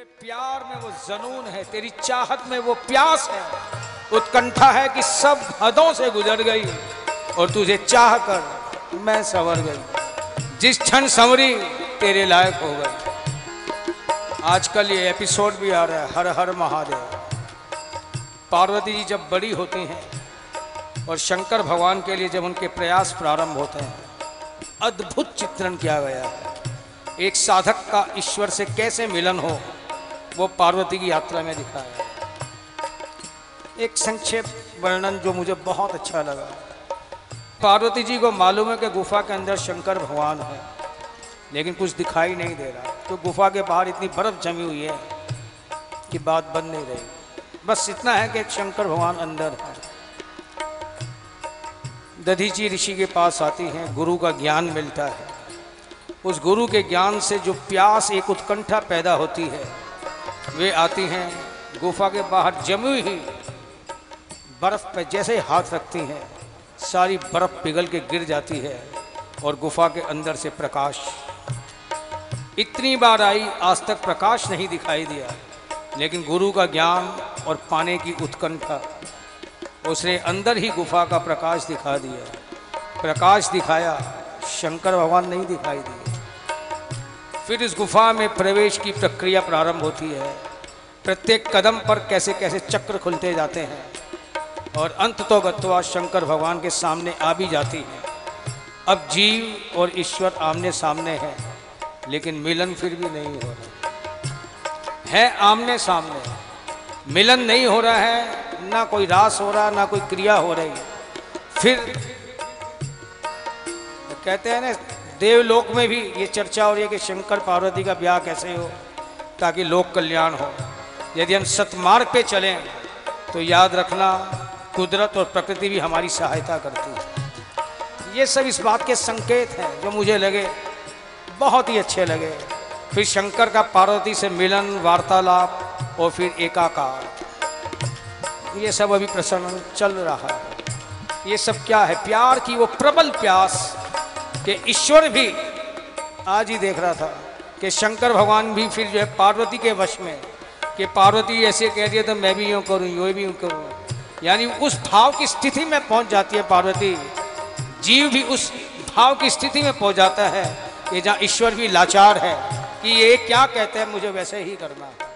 तेरे प्यार में वो जनून है, तेरी चाहत में वो प्यास है। उत्कंठा है कि सब हदों से गुजर गई और तुझे चाह कर मैं संवर गई। जिस क्षण संवरी तेरे लायक हो गई। आजकल ये एपिसोड भी आ रहा है, हर हर महादेव। पार्वती जी जब बड़ी होती हैं और शंकर भगवान के लिए जब उनके प्रयास प्रारंभ होते हैं, अद्भुत चित्रण किया गया है। एक साधक का ईश्वर से कैसे मिलन हो वो पार्वती की यात्रा में दिखाया। है एक संक्षेप वर्णन जो मुझे बहुत अच्छा लगा। पार्वती जी को मालूम है कि गुफा के अंदर शंकर भगवान है, लेकिन कुछ दिखाई नहीं दे रहा। तो गुफा के बाहर इतनी बर्फ़ जमी हुई है कि बात बन नहीं रही। बस इतना है कि एक शंकर भगवान अंदर है। दधीची ऋषि के पास आती हैं, गुरु का ज्ञान मिलता है। उस गुरु के ज्ञान से जो प्यास, एक उत्कंठा पैदा होती है वे आती हैं, गुफा के बाहर जमी हुई, बर्फ़ पे जैसे हाथ रखती हैं, सारी बर्फ़ पिघल के गिर जाती है और गुफा के अंदर से प्रकाश। इतनी बार आई, आज तक प्रकाश नहीं दिखाई दिया, लेकिन गुरु का ज्ञान और पाने की उत्कंठा, उसने अंदर ही गुफा का प्रकाश दिखा दिया। प्रकाश दिखाया, शंकर भगवान नहीं दिखाई दिए। फिर इस गुफा में प्रवेश की प्रक्रिया प्रारंभ होती है। प्रत्येक कदम पर कैसे कैसे चक्र खुलते जाते हैं और अंत तो गत्वा शंकर भगवान के सामने आ भी जाती है। अब जीव और ईश्वर आमने सामने हैं, लेकिन मिलन फिर भी नहीं हो रहा। है आमने सामने। मिलन नहीं हो रहा है, ना कोई रास हो रहा, ना कोई क्रिया हो रही। फिर कहते हैं ना देवलोक में भी ये चर्चा हो रही है कि शंकर पार्वती का ब्याह कैसे हो, ताकि लोक कल्याण हो। यदि हम सतमार्ग पे चलें तो याद रखना, कुदरत और प्रकृति भी हमारी सहायता करती है। ये सब इस बात के संकेत हैं, जो मुझे लगे, बहुत ही अच्छे लगे। फिर शंकर का पार्वती से मिलन, वार्तालाप, और फिर एकाकार। ये सब अभी प्रसन्न चल रहा है। ये सब क्या है? प्यार की वो प्रबल प्यास। कि ईश्वर भी आज ही देख रहा था कि शंकर भगवान भी फिर जो है पार्वती के वश में, कि पार्वती ऐसे कह दिया तो मैं भी यूँ करूँ, यूँ भी यूँ करूँ। यानी उस भाव की स्थिति में पहुँच जाती है पार्वती। जीव भी उस भाव की स्थिति में पहुँच जाता है कि जहाँ ईश्वर भी लाचार है, कि ये क्या कहते हैं, मुझे वैसे ही करना है।